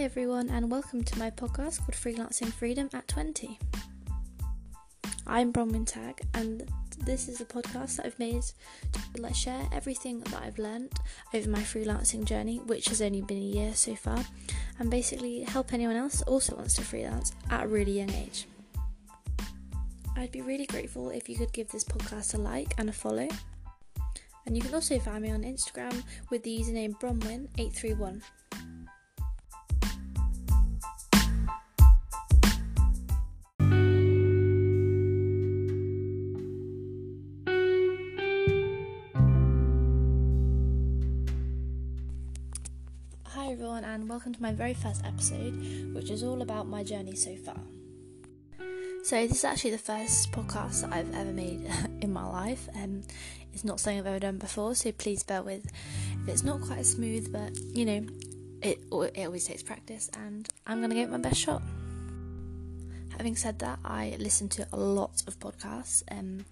Everyone, and welcome to my podcast called Freelancing Freedom at 20. I'm Bronwyn Tagg, and this is a podcast that I've made to like, share everything that I've learned over my freelancing journey, which has only been a year so far, and basically help anyone else that also wants to freelance at a really young age. I'd be really grateful if you could give this podcast a like and a follow. And you can also find me on Instagram with the username Bronwyn831. Hi everyone, and welcome to my very first episode, which is all about my journey so far. So, this is actually the first podcast that I've ever made in my life. Um, it's not something I've ever done before, so please bear with if it's not quite as smooth, but you know, it, it always takes practice, and I'm to give it my best shot. Having said that, I listen to a lot of podcasts, um,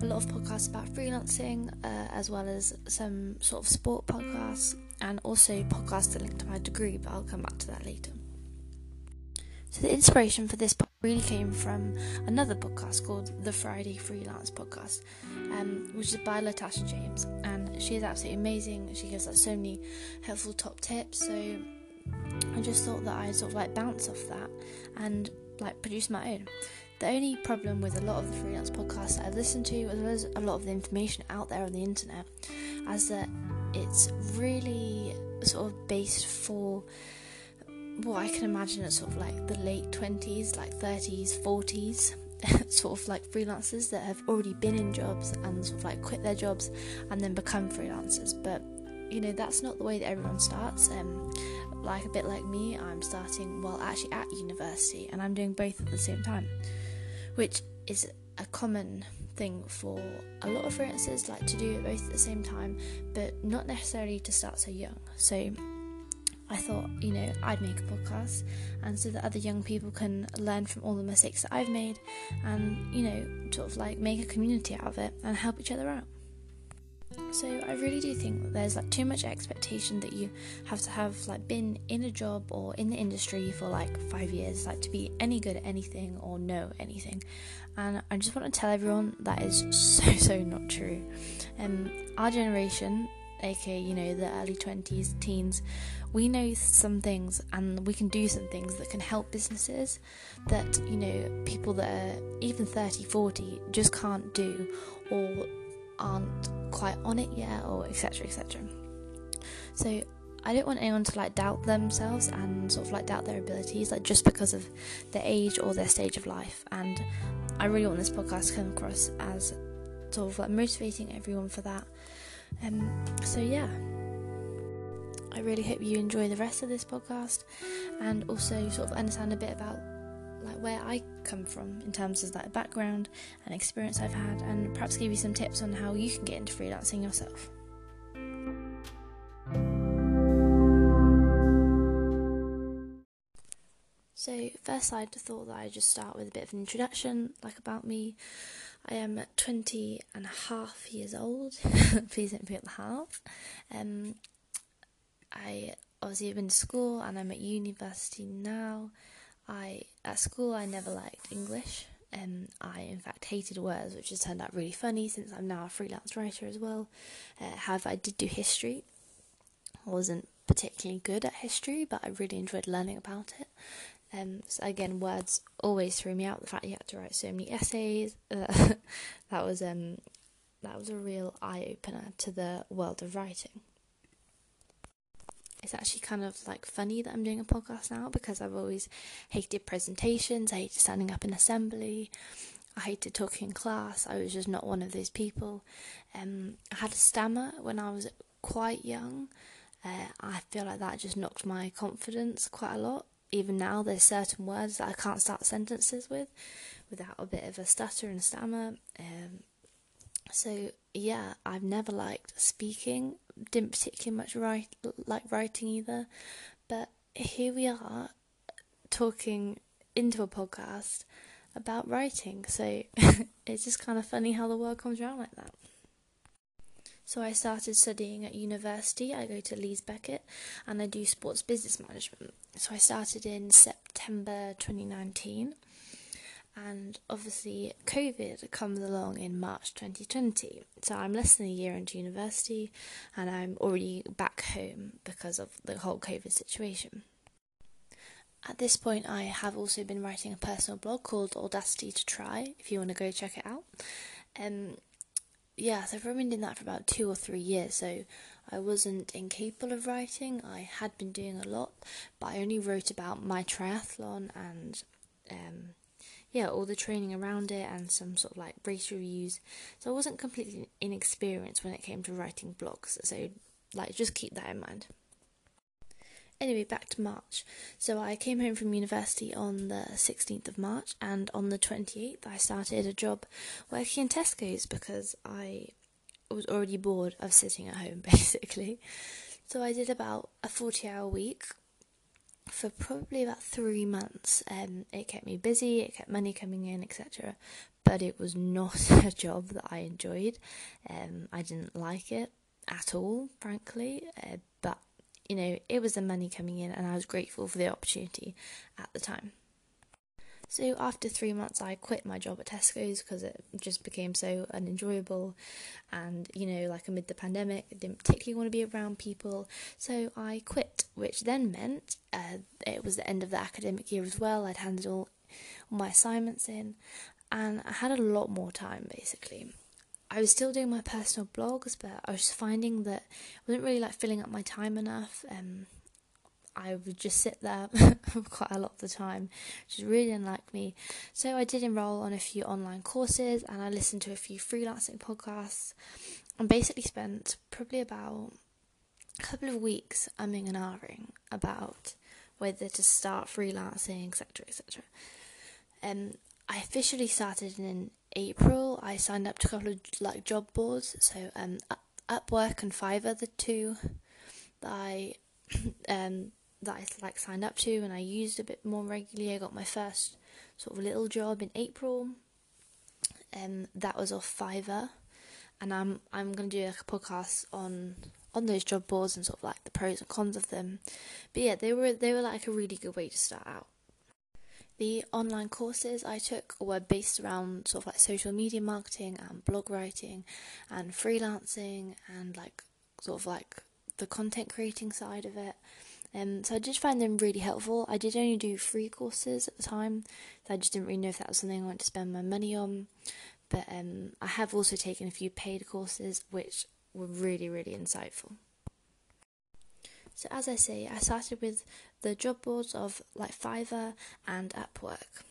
a lot of podcasts about freelancing, uh, as well as some sort of sport podcasts, and also podcasts that link to my degree, but I'll come back to that later. So the inspiration for this really came from another podcast called the Friday Freelance Podcast, um, which is by Latasha James, and she is absolutely amazing. She gives us so many helpful top tips. So I just thought that I'd sort of like bounce off that and like produce my own. The only problem with a lot of the freelance podcasts that I listen to, as well as a lot of the information out there on the internet, as that it's really sort of based for what I can imagine it's sort of like the late 20s, like 30s, 40s, sort of like freelancers that have already been in jobs and sort of like quit their jobs and then become freelancers. But you know, that's not the way that everyone starts. Um, like a bit like me, I'm starting, well, actually at university and I'm doing both at the same time, which is a common for a lot of freelancers like to do it both at the same time, but not necessarily to start so young. So I thought, you know, I'd make a podcast and so that other young people can learn from all the mistakes that I've made and, you know, sort of like make a community out of it and help each other out. So I really do think that there's like too much expectation that you have to have like been in a job or in the industry for like five years, like to be any good at anything or know anything. And I just want to tell everyone that is so so not true. Um, our generation aka you know the early 20s teens we know some things and we can do some things that can help businesses that you know people that are even 30 40 just can't do or aren't quite on it yet or etc etc so I don't want anyone to like doubt themselves and sort of like doubt their abilities like just because of their age or their stage of life. And I really want this podcast to come across as sort of like motivating everyone for that. Um, so yeah, I really hope you enjoy the rest of this podcast and also sort of understand a bit about like where I come from in terms of that background and experience I've had, and perhaps give you some tips on how you can get into freelancing yourself. So, first, I thought that I'd just start with a bit of an introduction, like about me. I am 20 and a half years old. Please don't forget the half. Um, I obviously have been to school and I'm at university now. I at school I never liked English. Um, I in fact hated words, which has turned out really funny since I'm now a freelance writer as well. Uh, however, I did do history. I wasn't particularly good at history, but I really enjoyed learning about it. Um, so again, words always threw me out. The fact you had to write so many essays, uh, that was um, that was a real eye opener to the world of writing. It's actually kind of like funny that I'm doing a podcast now because I've always hated presentations. I hated standing up in assembly. I hated talking in class. I was just not one of those people. Um, I had a stammer when I was quite young. Uh, I feel like that just knocked my confidence quite a lot even now there's certain words that I can't start sentences with without a bit of a stutter and stammer. Um, so yeah, I've never liked speaking. Didn't particularly much write like writing either, but here we are talking into a podcast about writing. So it's just kind of funny how the world comes around like that. So I started studying at university. I go to Leeds Beckett and I do sports business management. So I started in September 2019 and obviously COVID comes along in March 2020. So I'm less than a year into university and I'm already back home because of the whole COVID situation. At this point, I have also been writing a personal blog called Audacity to Try, if you want to go check it out. Um, yeah, so I've been doing that for about two or three years, so I wasn't incapable of writing. I had been doing a lot, but I only wrote about my triathlon and um, yeah, all the training around it and some sort of like race reviews. So I wasn't completely inexperienced when it came to writing blogs. So like just keep that in mind. Anyway, back to March. So I came home from university on the 16th of March, and on the 28th, I started a job working in Tesco's because I was already bored of sitting at home, basically. So I did about a 40 hour week for probably about three months. Um, it kept me busy, it kept money coming in, etc. But it was not a job that I enjoyed. Um, I didn't like it at all, frankly. Uh, but you know, it was the money coming in, and I was grateful for the opportunity at the time. So after three months, I quit my job at Tesco's because it just became so unenjoyable, and you know, like amid the pandemic, I didn't particularly want to be around people. So I quit, which then meant uh, it was the end of the academic year as well. I'd handed all, my assignments in, and I had a lot more time basically. I was still doing my personal blogs, but I was finding that I wasn't really like filling up my time enough. Um, I would just sit there quite a lot of the time, which really didn't like me. So I did enroll on a few online courses and I listened to a few freelancing podcasts and basically spent probably about a couple of weeks umming and ahhing about whether to start freelancing, etc., etc. Um, I officially started in April. I signed up to a couple of like job boards, so um, Upwork and Fiverr, the two that I um that I like signed up to, and I used a bit more regularly. I got my first sort of little job in April, and um, that was off Fiverr, and I'm I'm gonna do like a podcast on on those job boards and sort of like the pros and cons of them. But yeah, they were they were like a really good way to start out. The online courses I took were based around sort of like social media marketing and blog writing and freelancing and like sort of like the content creating side of it. Um, so I did find them really helpful. I did only do free courses at the time, so I just didn't really know if that was something I wanted to spend my money on. But um, I have also taken a few paid courses, which were really, really insightful. So as I say, I started with the job boards of like Fiverr and Upwork.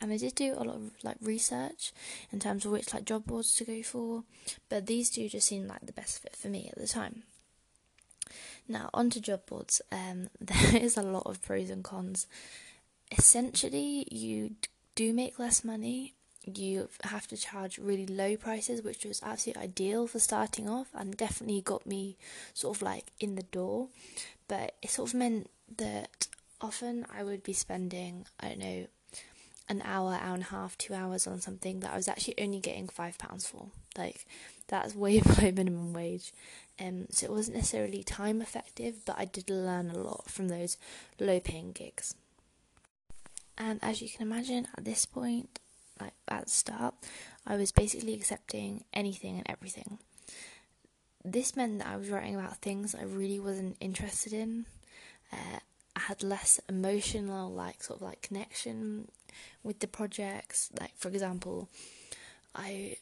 And I did do a lot of like research in terms of which like job boards to go for, but these two just seemed like the best fit for me at the time. Now, onto job boards. Um, there is a lot of pros and cons. Essentially, you do make less money. You have to charge really low prices, which was absolutely ideal for starting off and definitely got me sort of like in the door. But it sort of meant that often I would be spending, I don't know, an hour, hour and a half, two hours on something that I was actually only getting five pounds for. Like that's way below minimum wage. Um, so it wasn't necessarily time effective, but I did learn a lot from those low paying gigs. And as you can imagine, at this point, like at the start, I was basically accepting anything and everything. This meant that I was writing about things I really wasn't interested in. Uh, I had less emotional, like sort of like connection with the projects. Like for example, I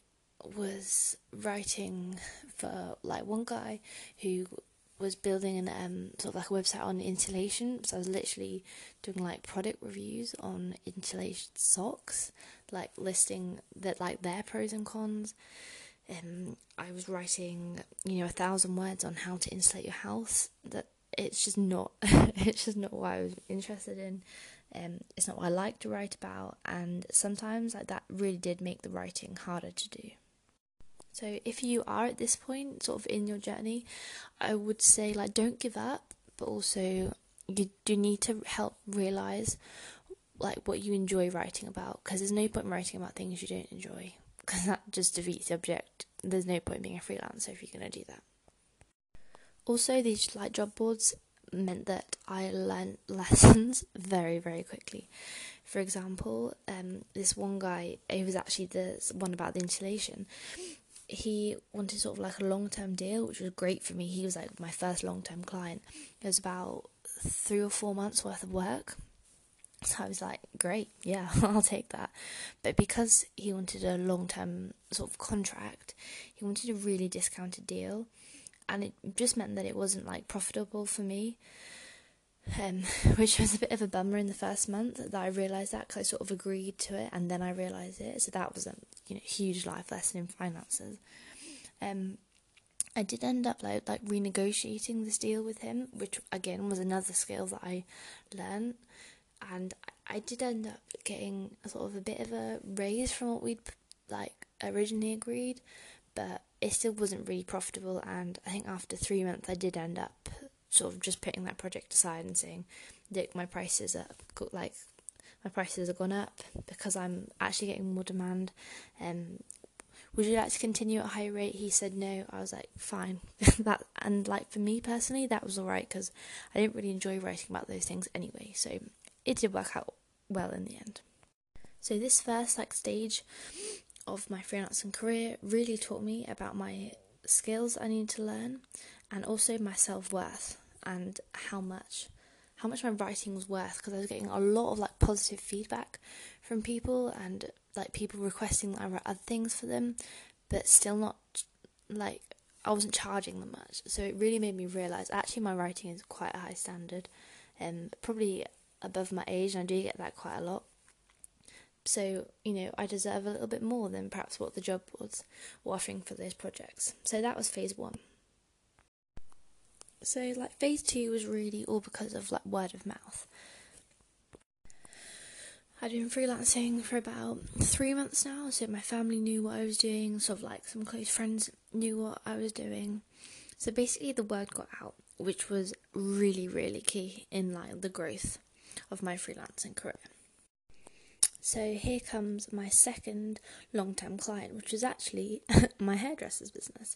was writing for like one guy who was building an um sort of like a website on insulation. So I was literally doing like product reviews on insulation socks, like listing that like their pros and cons. Um, I was writing, you know, a thousand words on how to insulate your house. That it's just not, it's just not what I was interested in. Um, it's not what I like to write about, and sometimes like that really did make the writing harder to do. So if you are at this point, sort of in your journey, I would say like don't give up, but also you do need to help realize like what you enjoy writing about because there's no point writing about things you don't enjoy because that just defeats the object. There's no point being a freelancer if you're to do that. Also, these like job boards meant that I learned lessons very, very quickly. For example, um, this one guy, he was actually the one about the installation. He wanted sort of like a long term deal, which was great for me. He was like my first long term client. It was about three or four months worth of work. So I was like, great, yeah, I'll take that. But because he wanted a long term sort of contract, he wanted a really discounted deal and it just meant that it wasn't like profitable for me. Um, which was a bit of a bummer in the first month that I realised that because I sort of agreed to it and then I realised it. So that was a you know huge life lesson in finances. Um, I did end up like like renegotiating this deal with him, which again was another skill that I learned, and I did end up getting sort of a bit of a raise from what we'd like originally agreed, but it still wasn't really profitable. And I think after three months, I did end up sort of just putting that project aside and saying, "Look, my prices are like my prices have gone up because I'm actually getting more demand." Um, would you like to continue at a higher rate? He said no. I was like, fine. that and like for me personally, that was alright because I didn't really enjoy writing about those things anyway. So it did work out well in the end. So this first like stage of my freelancing career really taught me about my skills I need to learn and also my self-worth and how much how much my writing was worth because I was getting a lot of like positive feedback from people and like people requesting that I write other things for them but still not like I wasn't charging them much so it really made me realize actually my writing is quite a high standard and um, probably above my age and I do get that quite a lot so, you know, I deserve a little bit more than perhaps what the job was offering for those projects. So that was phase one. So, like, phase two was really all because of like word of mouth. I'd been freelancing for about three months now, so my family knew what I was doing, sort of like some close friends knew what I was doing. So basically, the word got out, which was really, really key in like the growth of my freelancing career. So here comes my second long term client, which was actually my hairdresser's business.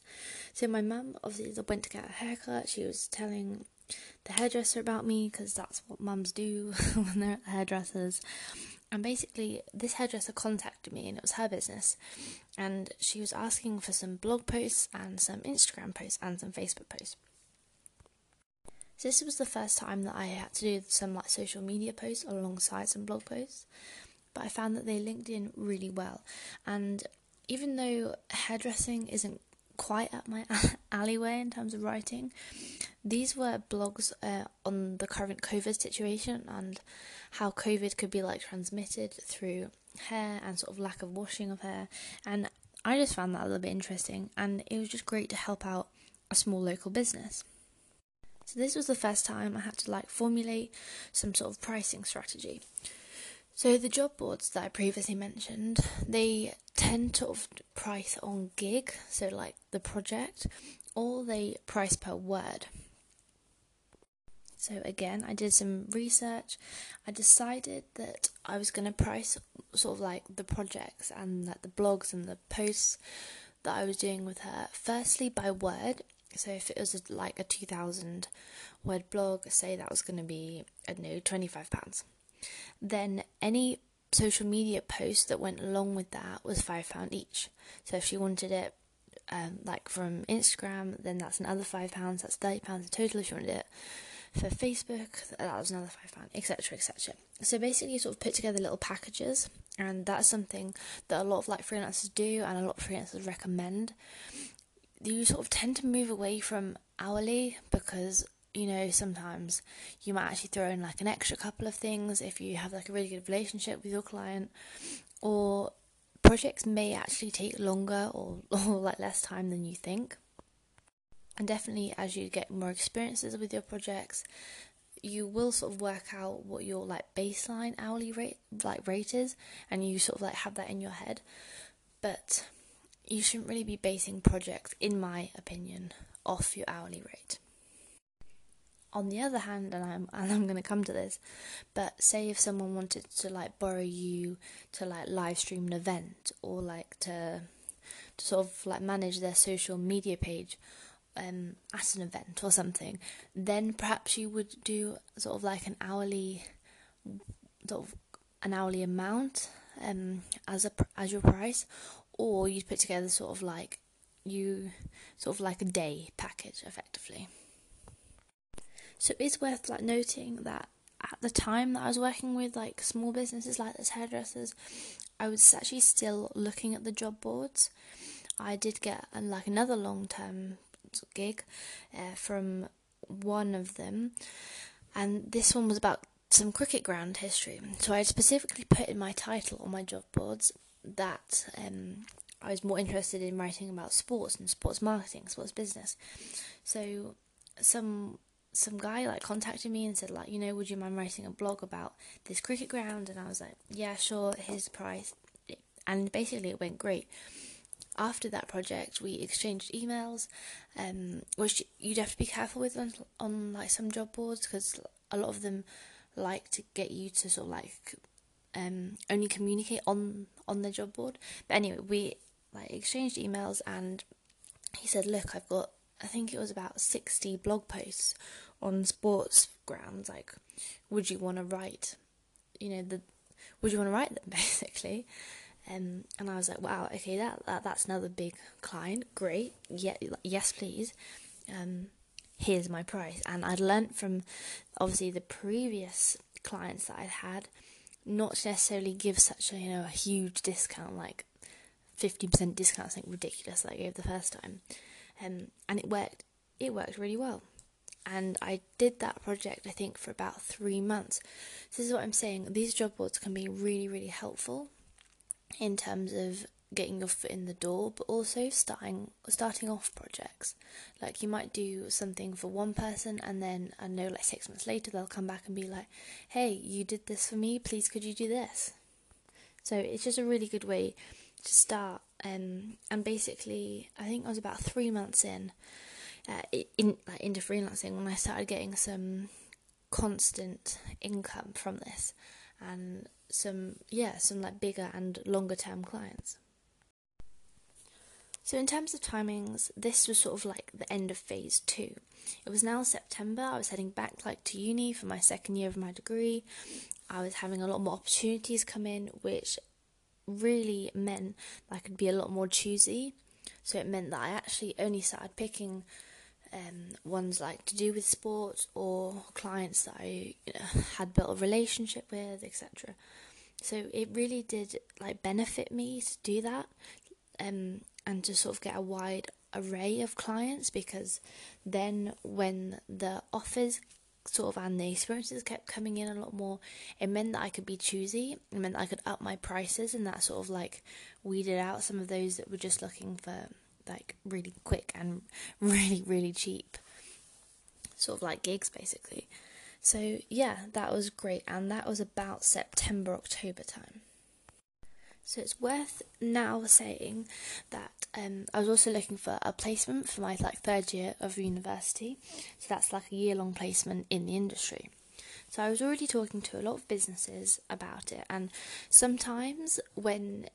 So my mum obviously went to get a haircut. She was telling the hairdresser about me because that's what mums do when they're at hairdressers. And basically, this hairdresser contacted me, and it was her business. And she was asking for some blog posts and some Instagram posts and some Facebook posts. So this was the first time that I had to do some like social media posts alongside some blog posts but I found that they linked in really well. And even though hairdressing isn't quite up my alleyway in terms of writing, these were blogs uh, on the current COVID situation and how COVID could be like transmitted through hair and sort of lack of washing of hair. And I just found that a little bit interesting, and it was just great to help out a small local business. So this was the first time I had to like formulate some sort of pricing strategy. So the job boards that I previously mentioned, they tend to price on gig, so like the project, or they price per word. So again, I did some research. I decided that I was going to price sort of like the projects and like the blogs and the posts that I was doing with her. Firstly, by word. So if it was like a two thousand word blog, say that was going to be I don't know twenty five pounds then any social media post that went along with that was five pound each. So if she wanted it um, like from Instagram, then that's another five pounds. That's thirty pounds in total. If you wanted it for Facebook, that was another five pound, etc., etc. So basically, you sort of put together little packages, and that's something that a lot of like freelancers do, and a lot of freelancers recommend. You sort of tend to move away from hourly because you know, sometimes you might actually throw in like an extra couple of things if you have like a really good relationship with your client, or projects may actually take longer or, or like less time than you think. And definitely, as you get more experiences with your projects, you will sort of work out what your like baseline hourly rate like rate is, and you sort of like have that in your head. But you shouldn't really be basing projects, in my opinion, off your hourly rate on the other hand, and I'm and I'm gonna come to this, but say if someone wanted to like borrow you to like live stream an event or like to to sort of like manage their social media page um, at an event or something, then perhaps you would do sort of like an hourly sort of an hourly amount um, as a as your price, or you'd put together sort of like you sort of like a day package effectively. So it's worth like noting that at the time that I was working with like small businesses like this hairdressers, I was actually still looking at the job boards. I did get like another long term gig uh, from one of them, and this one was about some cricket ground history. So I specifically put in my title on my job boards that um, I was more interested in writing about sports and sports marketing, sports business. So some some guy like contacted me and said like, you know, would you mind writing a blog about this cricket ground? And I was like, yeah, sure. Here's the price. And basically, it went great. After that project, we exchanged emails, um, which you'd have to be careful with on, on like some job boards because a lot of them like to get you to sort of like um, only communicate on on the job board. But anyway, we like exchanged emails, and he said, "Look, I've got I think it was about sixty blog posts on sports grounds. Like, would you want to write? You know, the would you want to write them basically?" Um, and I was like, "Wow, okay, that, that that's another big client. Great, yeah, yes, please." Um, here's my price. And I'd learnt from obviously the previous clients that I'd had not to necessarily give such a you know a huge discount like fifty percent discount, something ridiculous that I gave the first time. Um, and it worked. It worked really well. And I did that project I think for about three months. So this is what I'm saying. These job boards can be really, really helpful in terms of getting your foot in the door, but also starting starting off projects. Like you might do something for one person, and then I know like six months later they'll come back and be like, "Hey, you did this for me. Please, could you do this?" So it's just a really good way to start. Um, and basically, I think I was about three months in, uh, in like into freelancing when I started getting some constant income from this, and some yeah some like bigger and longer term clients. So, in terms of timings, this was sort of like the end of phase two. It was now September. I was heading back like to uni for my second year of my degree. I was having a lot more opportunities come in, which really meant that I could be a lot more choosy. So it meant that I actually only started picking um, ones like to do with sports or clients that I you know, had built a relationship with, etc. So it really did like benefit me to do that. Um, and to sort of get a wide array of clients because then when the offers sort of and the experiences kept coming in a lot more it meant that I could be choosy it meant that I could up my prices and that sort of like weeded out some of those that were just looking for like really quick and really really cheap sort of like gigs basically so yeah that was great and that was about September October time so it's worth now saying that um, I was also looking for a placement for my like third year of university. So that's like a year long placement in the industry. So I was already talking to a lot of businesses about it, and sometimes when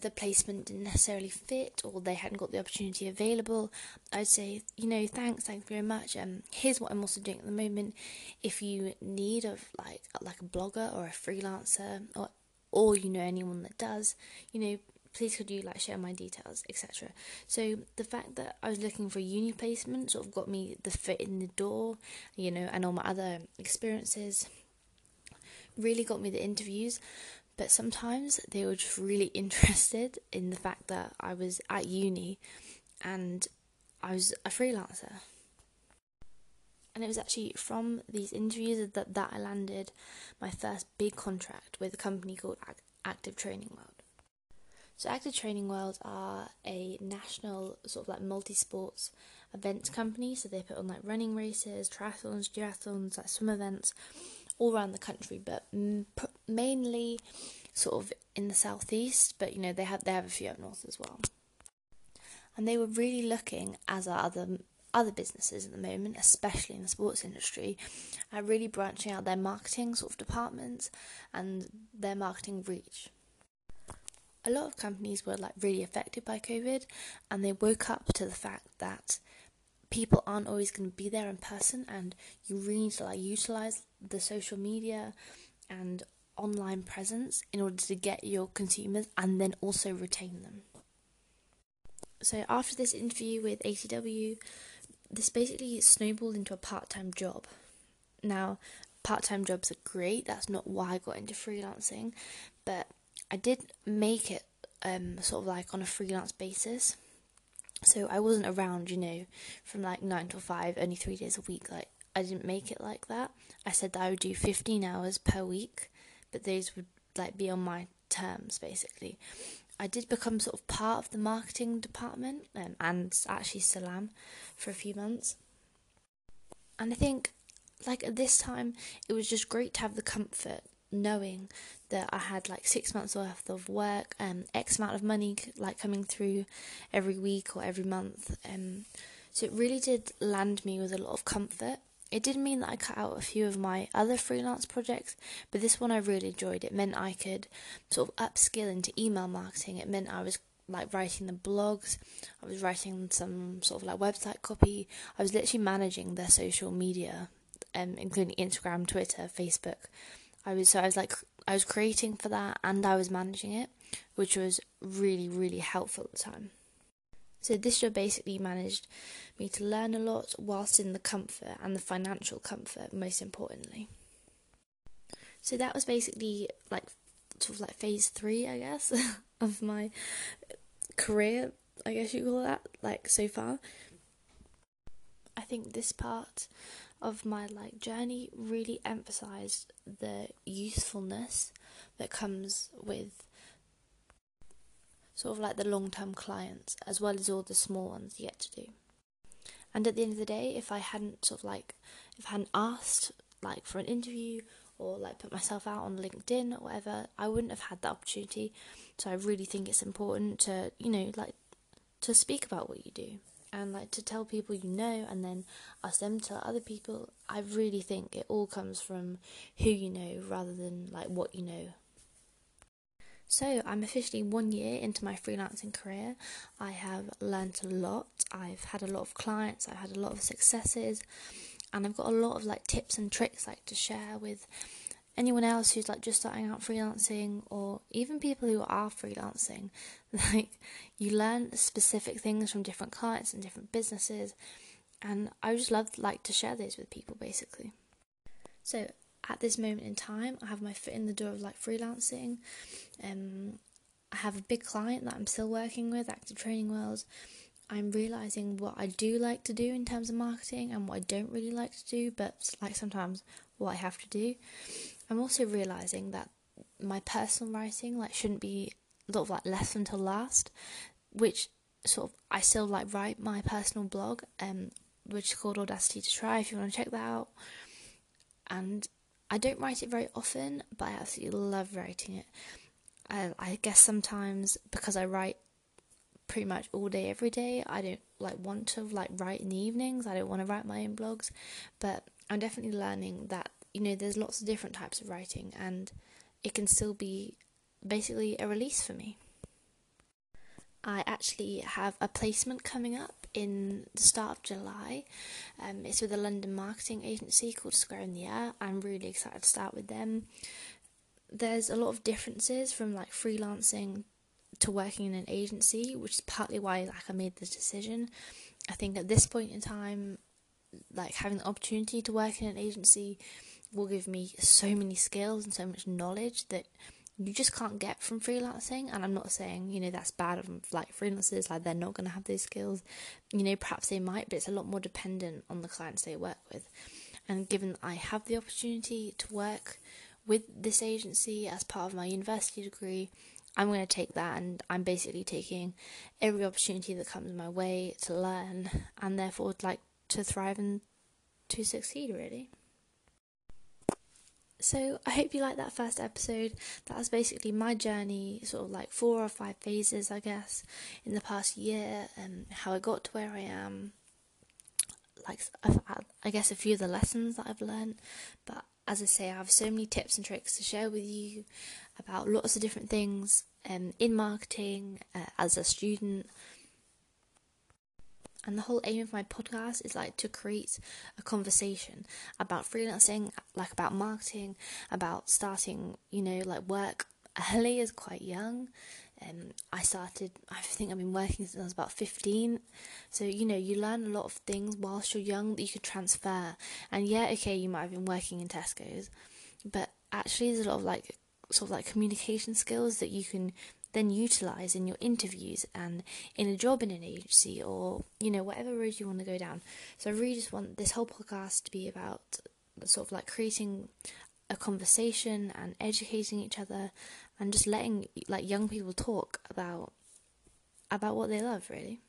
the placement didn't necessarily fit or they hadn't got the opportunity available, I'd say, you know, thanks, thanks very much. Um, here's what I'm also doing at the moment. If you need of like like a blogger or a freelancer or or you know anyone that does, you know, please could you like share my details, etc. So the fact that I was looking for a uni placement sort of got me the foot in the door, you know, and all my other experiences really got me the interviews. But sometimes they were just really interested in the fact that I was at uni and I was a freelancer. And it was actually from these interviews that, that I landed my first big contract with a company called Active Training World. So, Active Training World are a national sort of like multi sports events company. So, they put on like running races, triathlons, duathlons, like swim events all around the country, but mainly sort of in the southeast. But you know, they have, they have a few up north as well. And they were really looking, as are other other businesses at the moment, especially in the sports industry, are really branching out their marketing sort of departments and their marketing reach. A lot of companies were like really affected by COVID and they woke up to the fact that people aren't always going to be there in person and you really need to like utilize the social media and online presence in order to get your consumers and then also retain them. So after this interview with ATW, this basically snowballed into a part-time job. Now, part-time jobs are great. That's not why I got into freelancing, but I did make it um, sort of like on a freelance basis. So I wasn't around, you know, from like nine to five, only three days a week. Like I didn't make it like that. I said that I would do fifteen hours per week, but those would like be on my terms basically. I did become sort of part of the marketing department um, and actually Salam for a few months. And I think, like at this time, it was just great to have the comfort knowing that I had like six months worth of work, um, X amount of money like coming through every week or every month. Um, so it really did land me with a lot of comfort. It did mean that I cut out a few of my other freelance projects, but this one I really enjoyed. It meant I could sort of upskill into email marketing. It meant I was like writing the blogs, I was writing some sort of like website copy. I was literally managing their social media, um, including Instagram, Twitter, Facebook. I was so I was like I was creating for that and I was managing it, which was really really helpful at the time. So this job basically managed me to learn a lot whilst in the comfort and the financial comfort, most importantly. So that was basically like sort of like phase three, I guess, of my career. I guess you call that like so far. I think this part of my like journey really emphasized the usefulness that comes with sort of like the long term clients as well as all the small ones yet to do. And at the end of the day, if I hadn't sort of like, if I hadn't asked like for an interview or like put myself out on LinkedIn or whatever, I wouldn't have had the opportunity. So I really think it's important to, you know, like to speak about what you do and like to tell people you know and then ask them to tell other people. I really think it all comes from who you know rather than like what you know so, I'm officially one year into my freelancing career. I have learned a lot. I've had a lot of clients, I've had a lot of successes, and I've got a lot of like tips and tricks like to share with anyone else who's like just starting out freelancing or even people who are freelancing. Like, you learn specific things from different clients and different businesses, and I just love like to share those with people basically. So, at this moment in time, I have my foot in the door of like freelancing. Um, I have a big client that I'm still working with, Active Training World. I'm realizing what I do like to do in terms of marketing and what I don't really like to do, but like sometimes what I have to do. I'm also realizing that my personal writing like shouldn't be sort of like less until last, which sort of I still like write my personal blog, um, which is called Audacity to Try. If you want to check that out, and I don't write it very often, but I absolutely love writing it. Uh, I guess sometimes because I write pretty much all day every day, I don't like want to like write in the evenings. I don't want to write my own blogs, but I'm definitely learning that you know there's lots of different types of writing, and it can still be basically a release for me. I actually have a placement coming up in the start of July. Um, it's with a London marketing agency called Square in the Air. I'm really excited to start with them. There's a lot of differences from like freelancing to working in an agency, which is partly why like I made the decision. I think at this point in time, like having the opportunity to work in an agency will give me so many skills and so much knowledge that you just can't get from freelancing. And i'm not saying you know that's bad of like freelancers like they're not going to have those skills. You know perhaps they might but it's a lot more dependent on the clients they work with. And given i have the opportunity to work with this agency as part of my university degree i'm going to take that and i'm basically taking every opportunity that comes my way to learn and therefore like to thrive and to succeed really so I hope you liked that first episode. That was basically my journey, sort of like four or five phases, I guess, in the past year, and how I got to where I am, like I guess a few of the lessons that I've learned. But as I say, I have so many tips and tricks to share with you about lots of different things um, in marketing uh, as a student. And the whole aim of my podcast is like to create a conversation about freelancing, like about marketing, about starting, you know, like work early is quite young. Um, I started, I think I've been working since I was about 15. So, you know, you learn a lot of things whilst you're young that you could transfer. And yeah, okay, you might have been working in Tesco's, but actually, there's a lot of like, sort of like communication skills that you can then utilize in your interviews and in a job in an agency or, you know, whatever road you want to go down. So, I really just want this whole podcast to be about sort of like creating a conversation and educating each other and just letting like young people talk about about what they love really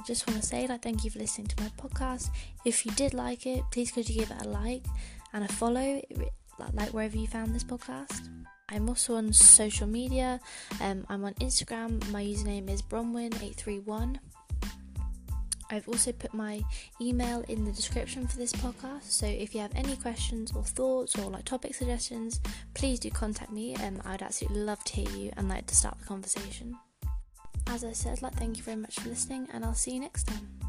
I just want to say like thank you for listening to my podcast. If you did like it please could you give it a like and a follow like wherever you found this podcast? I'm also on social media. Um, I'm on Instagram. My username is Bronwyn831 I've also put my email in the description for this podcast, so if you have any questions or thoughts or like topic suggestions, please do contact me. Um, I'd absolutely love to hear you and like to start the conversation. As I said, like thank you very much for listening, and I'll see you next time.